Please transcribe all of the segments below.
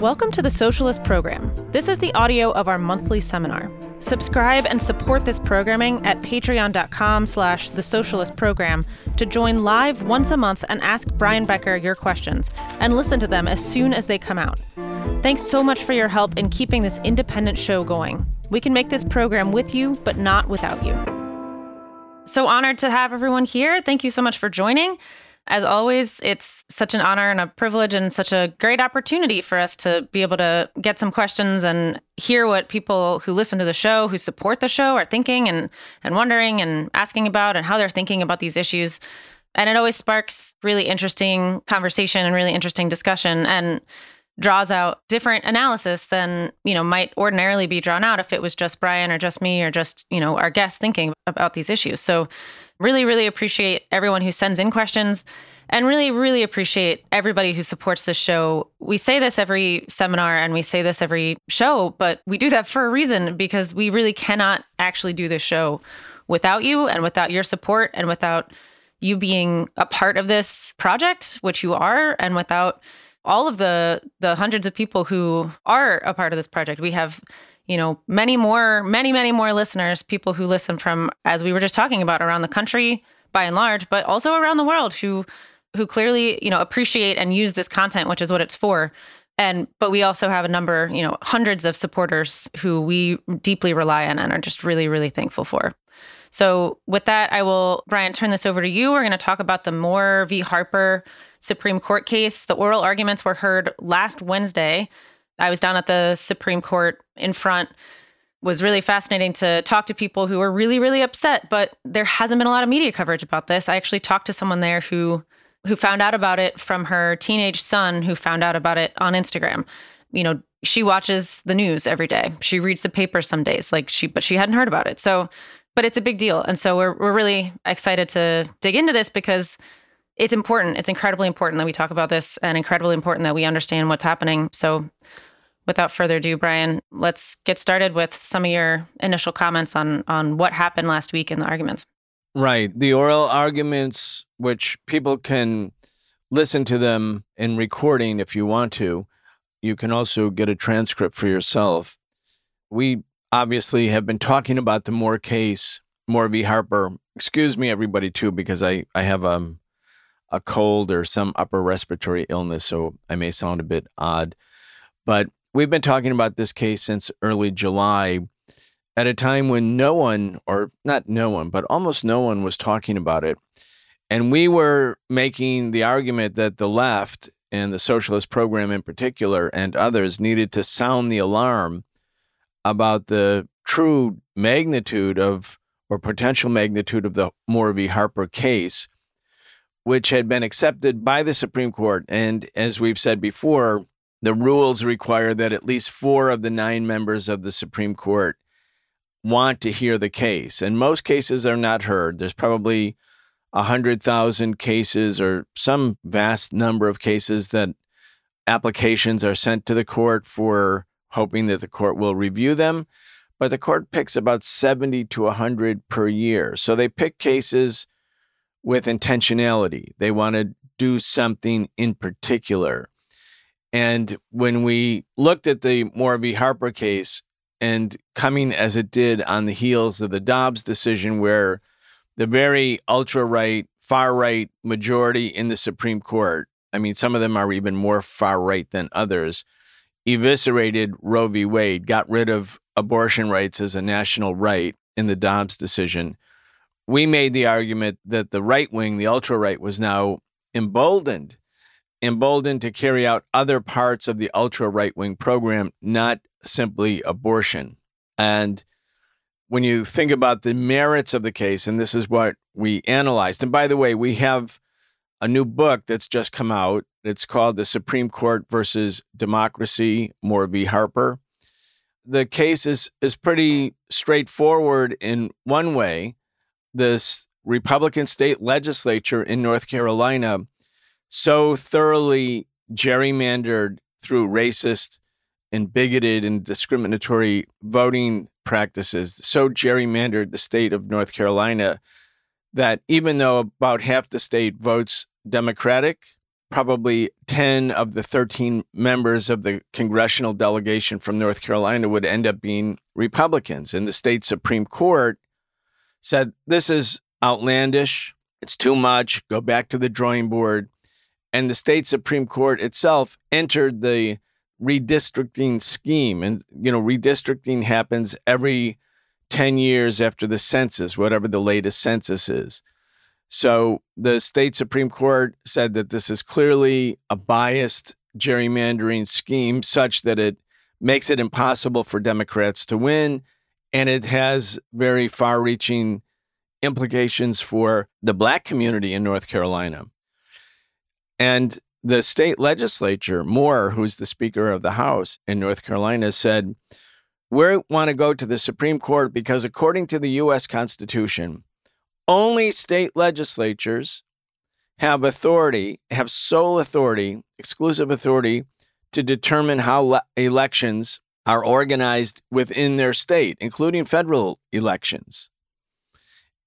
Welcome to the Socialist Program. This is the audio of our monthly seminar. Subscribe and support this programming at patreon.com slash the socialist program to join live once a month and ask Brian Becker your questions and listen to them as soon as they come out. Thanks so much for your help in keeping this independent show going. We can make this program with you, but not without you. So honored to have everyone here. Thank you so much for joining. As always, it's such an honor and a privilege and such a great opportunity for us to be able to get some questions and hear what people who listen to the show, who support the show, are thinking and, and wondering and asking about and how they're thinking about these issues. And it always sparks really interesting conversation and really interesting discussion and draws out different analysis than, you know, might ordinarily be drawn out if it was just Brian or just me or just, you know, our guests thinking about these issues. So Really, really appreciate everyone who sends in questions and really, really appreciate everybody who supports this show. We say this every seminar and we say this every show, but we do that for a reason because we really cannot actually do this show without you and without your support and without you being a part of this project, which you are, and without all of the the hundreds of people who are a part of this project. We have you know, many more, many, many more listeners, people who listen from, as we were just talking about, around the country by and large, but also around the world who who clearly, you know, appreciate and use this content, which is what it's for. And but we also have a number, you know, hundreds of supporters who we deeply rely on and are just really, really thankful for. So with that, I will, Brian, turn this over to you. We're going to talk about the Moore v. Harper Supreme Court case. The oral arguments were heard last Wednesday. I was down at the Supreme Court in front. Was really fascinating to talk to people who were really really upset but there hasn't been a lot of media coverage about this. I actually talked to someone there who who found out about it from her teenage son who found out about it on instagram. You know she watches the news every day. She reads the paper some days like she but she hadn't heard about it. So but it's a big deal. And so we're, we're really excited to dig into this because it's important it's incredibly important that we talk about this and incredibly important that we understand what's happening so without further ado, Brian, let's get started with some of your initial comments on on what happened last week in the arguments. Right. The oral arguments, which people can listen to them in recording if you want to. You can also get a transcript for yourself. We obviously have been talking about the Moore case, Moore v. Harper. Excuse me, everybody, too, because I, I have um, a cold or some upper respiratory illness, so I may sound a bit odd. But We've been talking about this case since early July at a time when no one, or not no one, but almost no one was talking about it. And we were making the argument that the left and the socialist program in particular and others needed to sound the alarm about the true magnitude of or potential magnitude of the Moore v. Harper case, which had been accepted by the Supreme Court. And as we've said before, the rules require that at least four of the nine members of the Supreme Court want to hear the case. And most cases are not heard. There's probably 100,000 cases or some vast number of cases that applications are sent to the court for hoping that the court will review them. But the court picks about 70 to 100 per year. So they pick cases with intentionality. They want to do something in particular. And when we looked at the Moore v. Harper case, and coming as it did on the heels of the Dobbs decision, where the very ultra right, far right majority in the Supreme Court, I mean, some of them are even more far right than others, eviscerated Roe v. Wade, got rid of abortion rights as a national right in the Dobbs decision. We made the argument that the right wing, the ultra right, was now emboldened emboldened to carry out other parts of the ultra right wing program, not simply abortion. And when you think about the merits of the case, and this is what we analyzed, and by the way, we have a new book that's just come out. It's called The Supreme Court versus Democracy, Moore v. Harper. The case is, is pretty straightforward in one way. This Republican state legislature in North Carolina so thoroughly gerrymandered through racist and bigoted and discriminatory voting practices, so gerrymandered the state of North Carolina that even though about half the state votes Democratic, probably 10 of the 13 members of the congressional delegation from North Carolina would end up being Republicans. And the state Supreme Court said, This is outlandish. It's too much. Go back to the drawing board. And the state Supreme Court itself entered the redistricting scheme. And, you know, redistricting happens every 10 years after the census, whatever the latest census is. So the state Supreme Court said that this is clearly a biased gerrymandering scheme such that it makes it impossible for Democrats to win. And it has very far reaching implications for the black community in North Carolina. And the state legislature, Moore, who's the Speaker of the House in North Carolina, said, We want to go to the Supreme Court because, according to the U.S. Constitution, only state legislatures have authority, have sole authority, exclusive authority to determine how le- elections are organized within their state, including federal elections.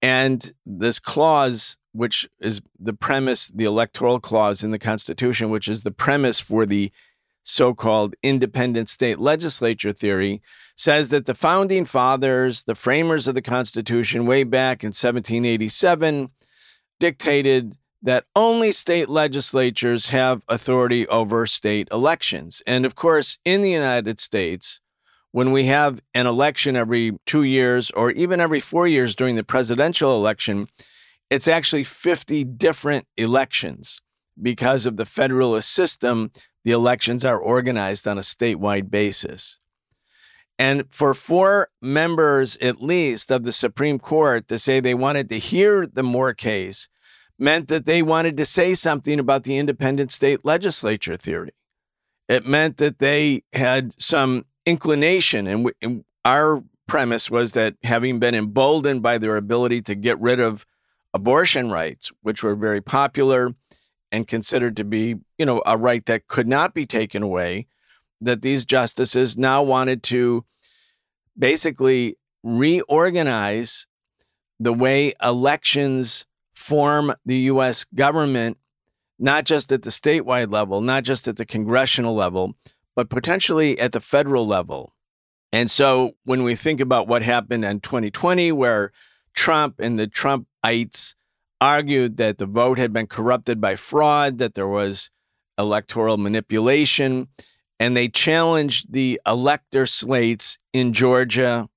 And this clause, which is the premise, the electoral clause in the Constitution, which is the premise for the so called independent state legislature theory, says that the founding fathers, the framers of the Constitution, way back in 1787, dictated that only state legislatures have authority over state elections. And of course, in the United States, when we have an election every two years or even every four years during the presidential election, it's actually 50 different elections because of the federalist system. The elections are organized on a statewide basis. And for four members, at least, of the Supreme Court to say they wanted to hear the Moore case meant that they wanted to say something about the independent state legislature theory. It meant that they had some inclination, and, we, and our premise was that having been emboldened by their ability to get rid of abortion rights, which were very popular and considered to be, you know, a right that could not be taken away, that these justices now wanted to basically reorganize the way elections form the US government, not just at the statewide level, not just at the congressional level, but potentially at the federal level. And so when we think about what happened in 2020, where Trump and the Trumpites argued that the vote had been corrupted by fraud, that there was electoral manipulation, and they challenged the elector slates in Georgia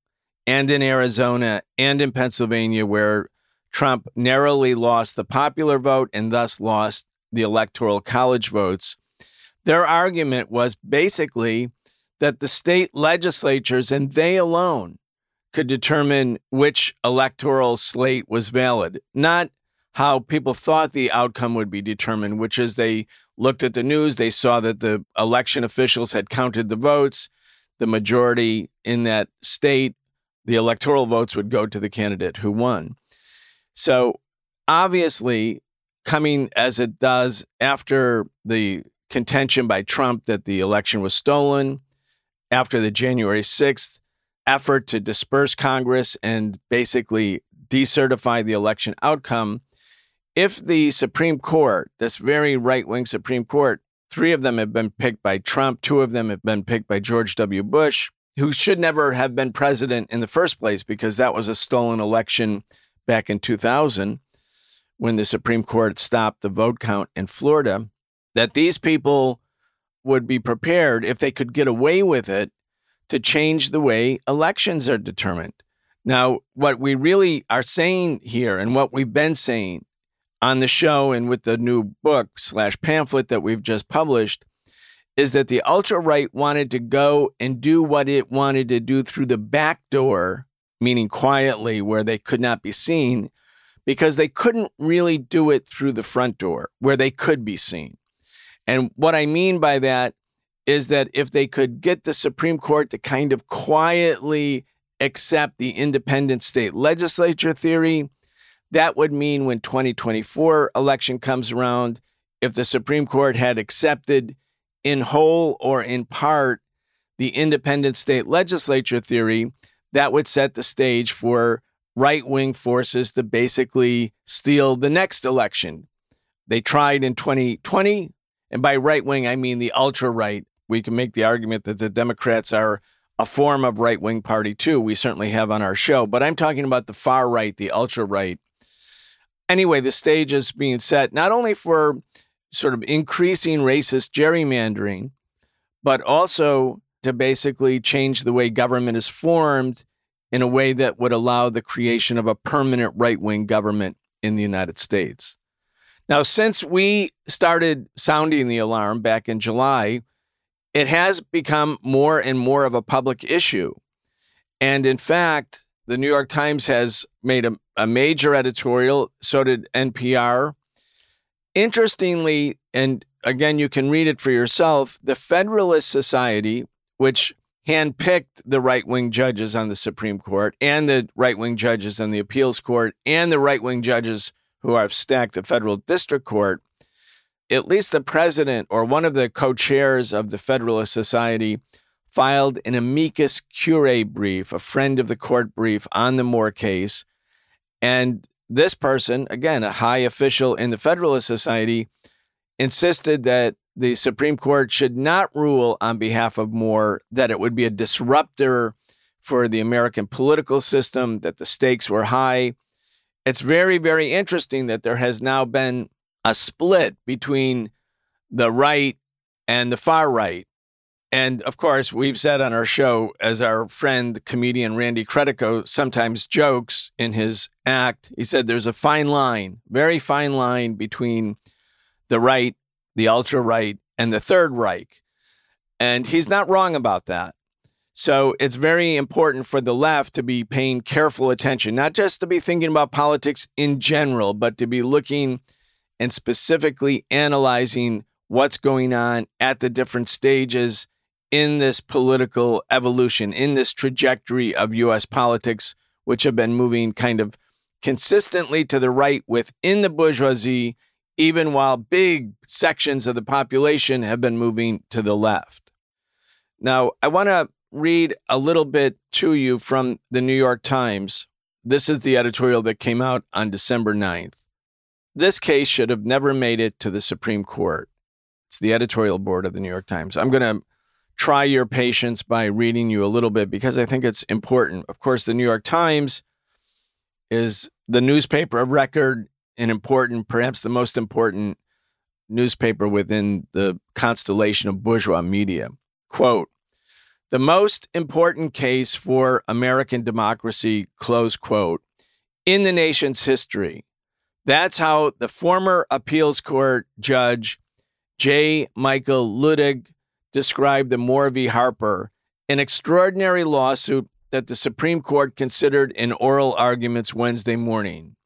and in Arizona and in Pennsylvania, where Trump narrowly lost the popular vote and thus lost the electoral college votes. Their argument was basically that the state legislatures and they alone could determine which electoral slate was valid, not how people thought the outcome would be determined, which is they looked at the news, they saw that the election officials had counted the votes, the majority in that state, the electoral votes would go to the candidate who won. So obviously, coming as it does after the contention by Trump that the election was stolen, after the January 6th effort to disperse Congress and basically decertify the election outcome, if the Supreme Court, this very right wing Supreme Court, three of them have been picked by Trump, two of them have been picked by George W. Bush, who should never have been president in the first place because that was a stolen election back in 2000 when the Supreme Court stopped the vote count in Florida, that these people would be prepared, if they could get away with it, to change the way elections are determined. Now, what we really are saying here and what we've been saying on the show and with the new book slash pamphlet that we've just published is that the ultra right wanted to go and do what it wanted to do through the back door, meaning quietly where they could not be seen, because they couldn't really do it through the front door where they could be seen. And what I mean by that is that if they could get the Supreme Court to kind of quietly accept the independent state legislature theory, that would mean when 2024 election comes around, if the Supreme Court had accepted in whole or in part the independent state legislature theory, that would set the stage for right wing forces to basically steal the next election They tried in 2020. And by right wing, I mean the ultra right. We can make the argument that the Democrats are a form of right wing party, too. We certainly have on our show. But I'm talking about the far right, the ultra right. Anyway, the stage is being set not only for sort of increasing racist gerrymandering, but also to basically change the way government is formed in a way that would allow the creation of a permanent right wing government in the United States. Now, since we started sounding the alarm back in July, it has become more and more of a public issue. And in fact, the New York Times has made a, a major editorial, so did NPR. Interestingly, and again, you can read it for yourself, the Federalist Society, which handpicked the right wing judges on the Supreme Court and the right wing judges on the appeals court and the right wing judges who have stacked the federal district court, at least the president or one of the co chairs of the Federalist Society filed an amicus curiae brief, a friend of the court brief on the Moore case. And this person, again, a high official in the Federalist Society, insisted that the Supreme Court should not rule on behalf of Moore, that it would be a disruptor for the American political system, that the stakes were high. It's very, very interesting that there has now been a split between the right and the far right. And of course, we've said on our show, as our friend comedian Randy Credico sometimes jokes in his act, he said there's a fine line, very fine line between the right the ultra right, and the Third Reich. And he's not wrong about that. So it's very important for the left to be paying careful attention, not just to be thinking about politics in general, but to be looking and specifically analyzing what's going on at the different stages in this political evolution, in this trajectory of US politics, which have been moving kind of consistently to the right within the bourgeoisie even while big sections of the population have been moving to the left. Now, I want to read a little bit to you from the New York Times. This is the editorial that came out on December 9th. This case should have never made it to the Supreme Court. It's the editorial board of the New York Times. I'm going to try your patience by reading you a little bit because I think it's important. Of course, the New York Times is the newspaper of record an important, perhaps the most important newspaper within the constellation of bourgeois media. Quote, the most important case for American democracy, close quote, in the nation's history. That's how the former appeals court judge J. Michael Luttig described the Moore v. Harper, an extraordinary lawsuit that the Supreme Court considered in oral arguments Wednesday morning.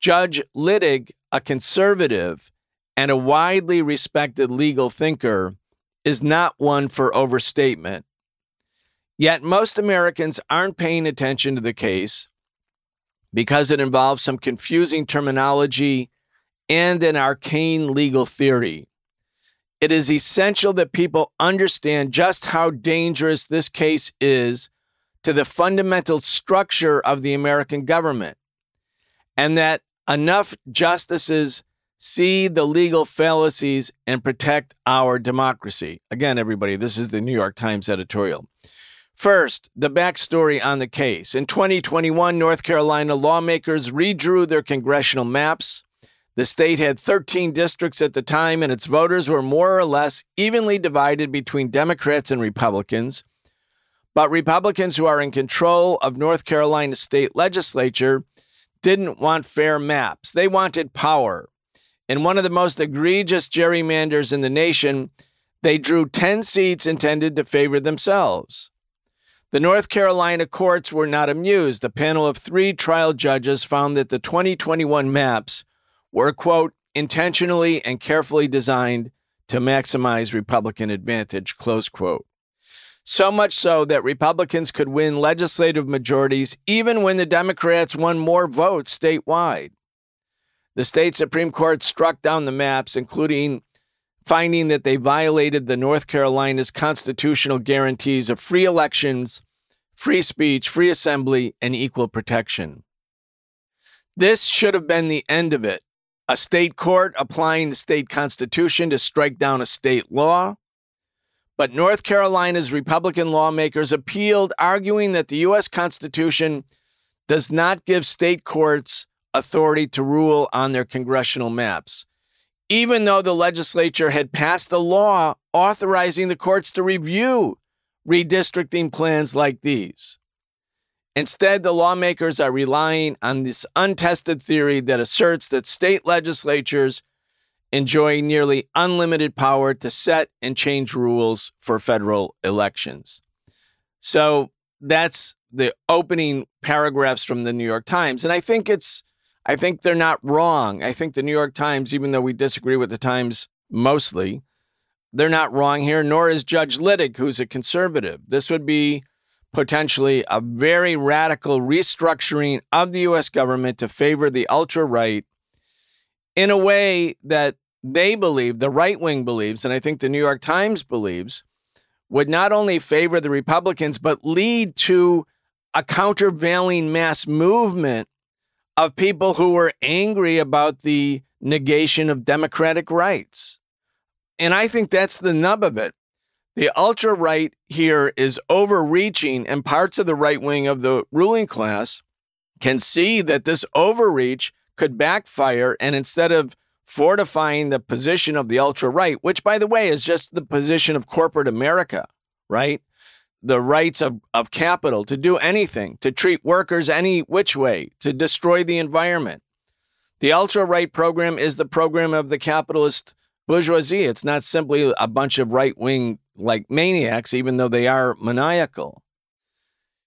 Judge Luttig, a conservative and a widely respected legal thinker, is not one for overstatement. Yet most Americans aren't paying attention to the case because it involves some confusing terminology and an arcane legal theory. It is essential that people understand just how dangerous this case is to the fundamental structure of the American government, and that enough justices see the legal fallacies and protect our democracy. Again, everybody, this is the New York Times editorial. First, the backstory on the case. In 2021, North Carolina lawmakers redrew their congressional maps. The state had 13 districts at the time, and its voters were more or less evenly divided between Democrats and Republicans. But Republicans who are in control of North Carolina state legislature didn't want fair maps, they wanted power. In one of the most egregious gerrymanders in the nation, they drew 10 seats intended to favor themselves. The North Carolina courts were not amused. A panel of three trial judges found that the 2021 maps were, quote, intentionally and carefully designed to maximize Republican advantage, close quote so much so that Republicans could win legislative majorities even when the Democrats won more votes statewide. The state Supreme Court struck down the maps, including finding that they violated the North Carolina's constitutional guarantees of free elections, free speech, free assembly, and equal protection. This should have been the end of it. a state court applying the state constitution to strike down a state law. But North Carolina's Republican lawmakers appealed, arguing that the U.S. Constitution does not give state courts authority to rule on their congressional maps, even though the legislature had passed a law authorizing the courts to review redistricting plans like these. Instead, the lawmakers are relying on this untested theory that asserts that state legislatures enjoy nearly unlimited power to set and change rules for federal elections. So that's the opening paragraphs from the New York Times. And I think it's, I think they're not wrong. I think the New York Times, even though we disagree with the Times mostly, they're not wrong here, nor is Judge Luttig, who's a conservative. This would be potentially a very radical restructuring of the US government to favor the ultra right in a way that they believe, the right wing believes, and I think the New York Times believes, would not only favor the Republicans, but lead to a countervailing mass movement of people who were angry about the negation of democratic rights. And I think that's the nub of it. The ultra right here is overreaching, and parts of the right wing of the ruling class can see that this overreach could backfire. And instead of fortifying the position of the ultra right, which, by the way, is just the position of corporate America, right? The rights of, of capital to do anything, to treat workers any which way, to destroy the environment. The ultra right program is the program of the capitalist bourgeoisie. It's not simply a bunch of right wing like maniacs, even though they are maniacal.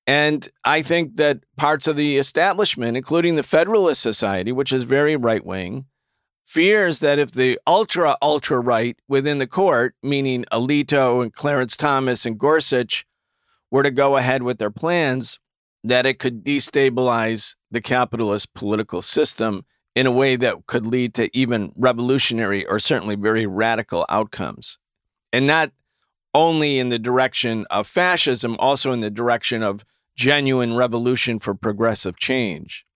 And I think that parts of the establishment, including the Federalist Society, which is very right wing, fears that if the ultra, ultra right within the court, meaning Alito and Clarence Thomas and Gorsuch, were to go ahead with their plans, that it could destabilize the capitalist political system in a way that could lead to even revolutionary or certainly very radical outcomes. And not only in the direction of fascism, also in the direction of genuine revolution for progressive change.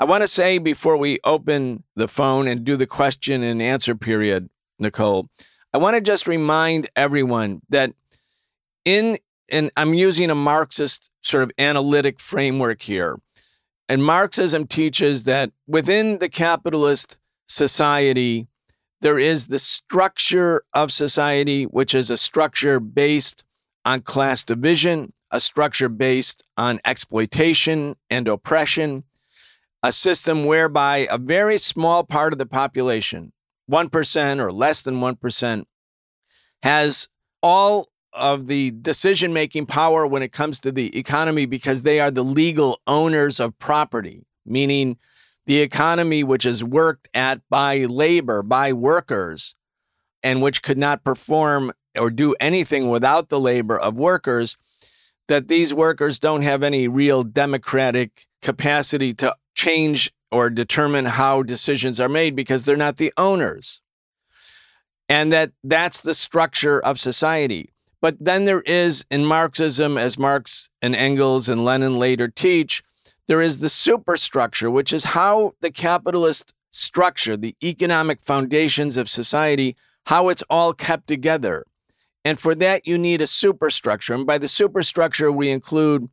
I want to say before we open the phone and do the question and answer period, Nicole, I want to just remind everyone that in and I'm using a Marxist sort of analytic framework here. And Marxism teaches that within the capitalist society, there is the structure of society, which is a structure based on class division, a structure based on exploitation and oppression, a system whereby a very small part of the population, 1% or less than 1%, has all of the decision making power when it comes to the economy because they are the legal owners of property, meaning the economy which is worked at by labor, by workers, and which could not perform or do anything without the labor of workers, that these workers don't have any real democratic capacity to change or determine how decisions are made because they're not the owners. And that that's the structure of society. But then there is in Marxism, as Marx and Engels and Lenin later teach, there is the superstructure, which is how the capitalist structure, the economic foundations of society, how it's all kept together. And for that, you need a superstructure. And by the superstructure, we include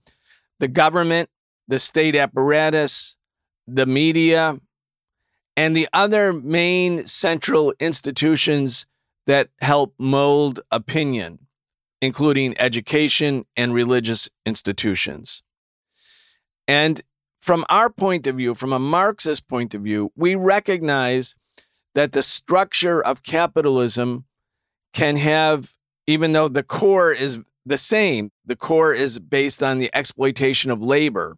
the government, the state apparatus, the media, and the other main central institutions that help mold opinion including education and religious institutions. And from our point of view, from a Marxist point of view, we recognize that the structure of capitalism can have, even though the core is the same, the core is based on the exploitation of labor,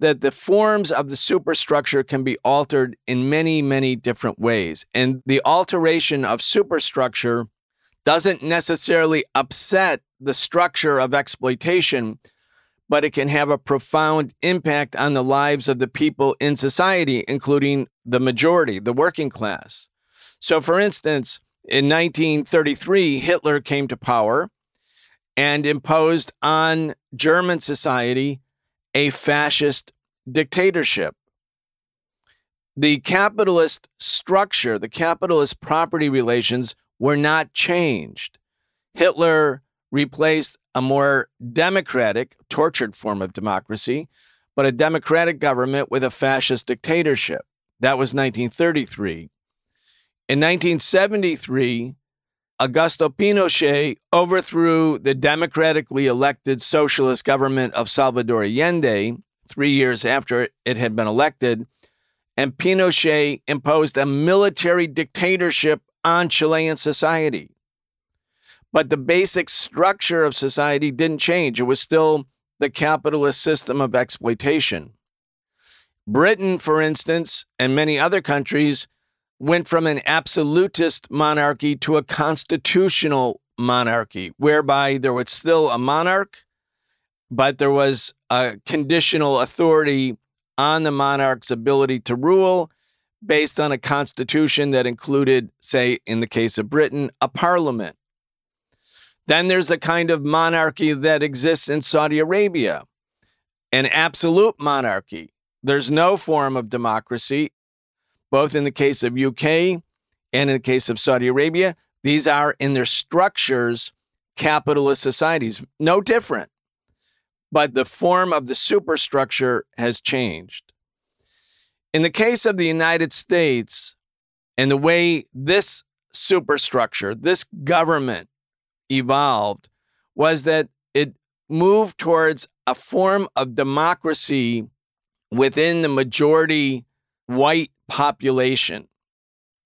that the forms of the superstructure can be altered in many, many different ways. And the alteration of superstructure doesn't necessarily upset the structure of exploitation, but it can have a profound impact on the lives of the people in society, including the majority, the working class. So, for instance, in 1933, Hitler came to power and imposed on German society a fascist dictatorship. the capitalist structure, the capitalist property relations were not changed. Hitler replaced a more democratic, tortured form of democracy, but a democratic government with a fascist dictatorship. That was 1933. In 1973, Augusto Pinochet overthrew the democratically elected socialist government of Salvador Allende three years after it had been elected, and Pinochet imposed a military dictatorship on Chilean society. But the basic structure of society didn't change. It was still the capitalist system of exploitation. Britain, for instance, and many other countries went from an absolutist monarchy to a constitutional monarchy, whereby there was still a monarch, but there was a conditional authority on the monarch's ability to rule based on a constitution that included, say, in the case of Britain, a parliament. Then there's the kind of monarchy that exists in Saudi Arabia, an absolute monarchy. There's no form of democracy, both in the case of UK and in the case of Saudi Arabia. These are in their structures capitalist societies, no different. But the form of the superstructure has changed. In the case of the United States and the way this superstructure, this government evolved, was that it moved towards a form of democracy within the majority white population,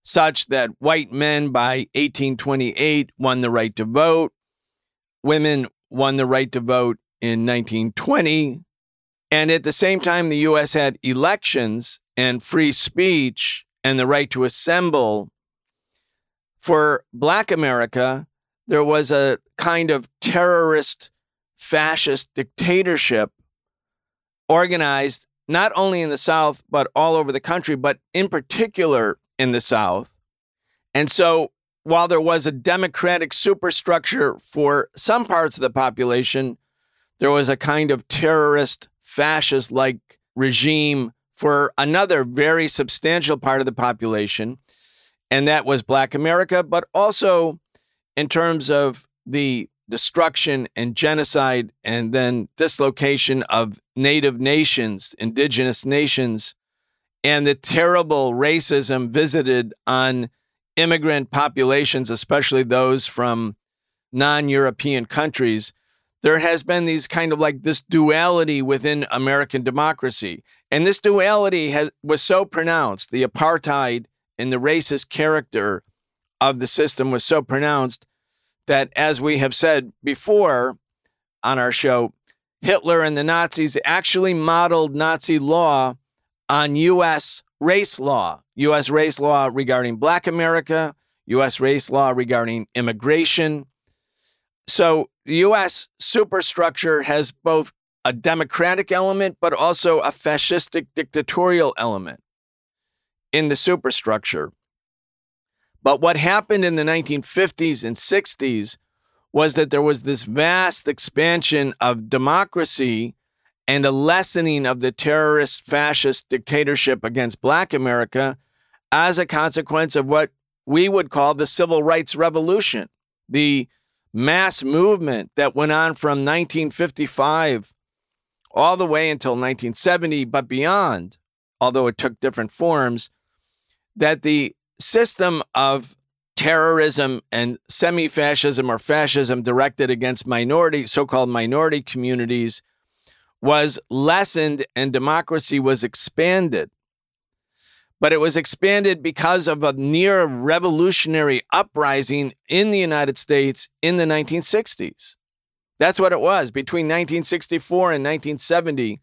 such that white men by 1828 won the right to vote, women won the right to vote in 1920, and at the same time, the US had elections and free speech and the right to assemble. For Black America, there was a kind of terrorist fascist dictatorship organized not only in the South, but all over the country, but in particular in the South. And so while there was a democratic superstructure for some parts of the population, there was a kind of terrorist, fascist like regime for another very substantial part of the population. And that was Black America, but also in terms of the destruction and genocide and then dislocation of native nations, indigenous nations, and the terrible racism visited on immigrant populations, especially those from non European countries, there has been these kind of like this duality within American democracy. And this duality has was so pronounced, the apartheid and the racist character of the system was so pronounced that, as we have said before on our show, Hitler and the Nazis actually modeled Nazi law on U.S. race law, U.S. race law regarding Black America, U.S. race law regarding immigration. So the U.S. superstructure has both a democratic element, but also a fascistic dictatorial element in the superstructure. But what happened in the 1950s and 60s was that there was this vast expansion of democracy and a lessening of the terrorist fascist dictatorship against Black America as a consequence of what we would call the civil rights revolution, the mass movement that went on from 1955 all the way until 1970, but beyond, although it took different forms, that the system of terrorism and semi fascism or fascism directed against minority, so called minority communities, was lessened and democracy was expanded. But it was expanded because of a near revolutionary uprising in the United States in the 1960s. That's what it was. Between 1964 and 1970,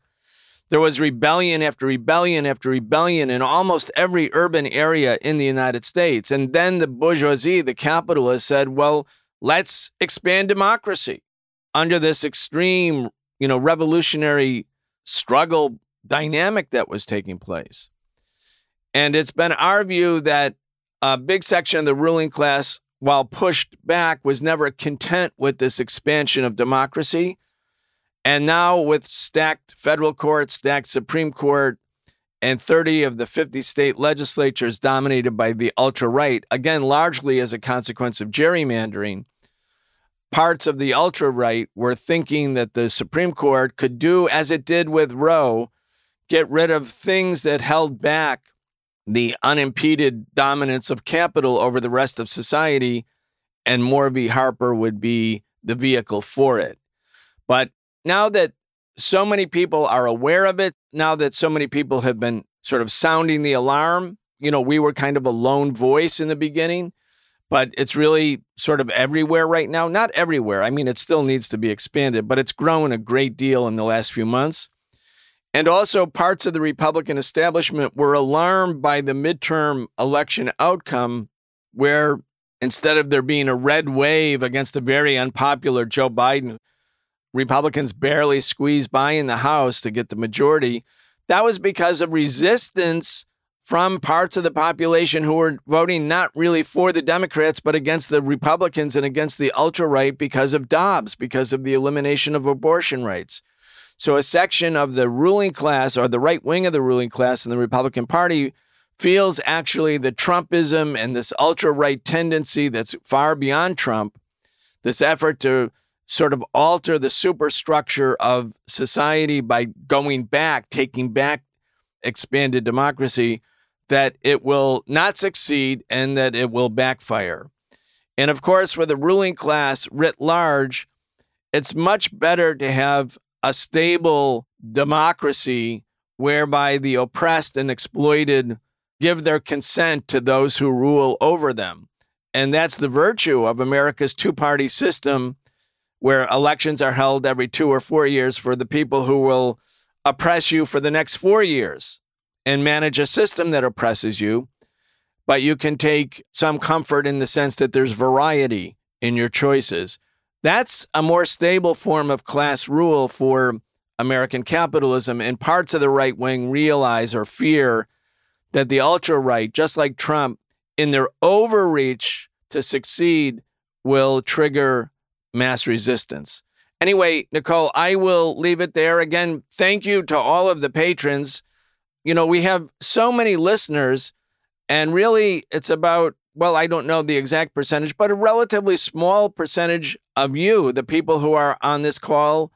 there was rebellion after rebellion after rebellion in almost every urban area in the United States. And then the bourgeoisie, the capitalists, said, well, let's expand democracy under this extreme, you know, revolutionary struggle dynamic that was taking place. And it's been our view that a big section of the ruling class, while pushed back, was never content with this expansion of democracy and now, with stacked federal court, stacked Supreme Court, and 30 of the 50 state legislatures dominated by the ultra right, again, largely as a consequence of gerrymandering. Parts of the ultra right were thinking that the Supreme Court could do as it did with Roe, get rid of things that held back the unimpeded dominance of capital over the rest of society, and Moore v. Harper would be the vehicle for it. But now that so many people are aware of it, now that so many people have been sort of sounding the alarm, you know, we were kind of a lone voice in the beginning, but it's really sort of everywhere right now. Not everywhere. I mean, it still needs to be expanded, but it's grown a great deal in the last few months. And also, parts of the Republican establishment were alarmed by the midterm election outcome, where instead of there being a red wave against a very unpopular Joe Biden, Republicans barely squeezed by in the House to get the majority. That was because of resistance from parts of the population who were voting not really for the Democrats, but against the Republicans and against the ultra right because of Dobbs, because of the elimination of abortion rights. So a section of the ruling class or the right wing of the ruling class in the Republican Party feels actually the Trumpism and this ultra right tendency that's far beyond Trump, this effort to sort of alter the superstructure of society by going back, taking back expanded democracy, that it will not succeed and that it will backfire. And of course, for the ruling class writ large, it's much better to have a stable democracy whereby the oppressed and exploited give their consent to those who rule over them. And that's the virtue of America's two party system, where elections are held every two or four years for the people who will oppress you for the next four years and manage a system that oppresses you. But you can take some comfort in the sense that there's variety in your choices. That's a more stable form of class rule for American capitalism. And parts of the right wing realize or fear that the ultra right, just like Trump, in their overreach to succeed, will trigger mass resistance. Anyway, Nicole, I will leave it there. Again, thank you to all of the patrons. You know, we have so many listeners, and really it's about well, I don't know the exact percentage, but a relatively small percentage of you, the people who are on this call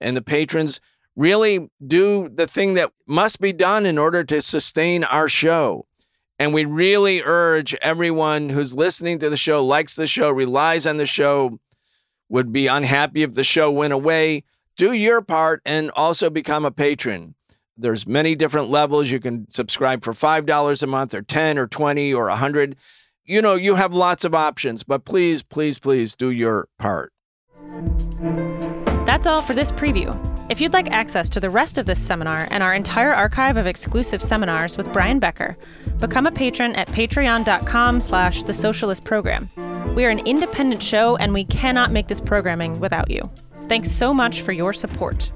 and the patrons, really do the thing that must be done in order to sustain our show. And we really urge everyone who's listening to the show, likes the show, relies on the show, would be unhappy if the show went away. Do your part and also become a patron. There's many different levels. You can subscribe for $5 a month or 10 or 20 or 100 you know, you have lots of options, but please, please, please do your part. That's all for this preview. If you'd like access to the rest of this seminar and our entire archive of exclusive seminars with Brian Becker, become a patron at patreon.com slash the socialist program. We are an independent show and we cannot make this programming without you. Thanks so much for your support.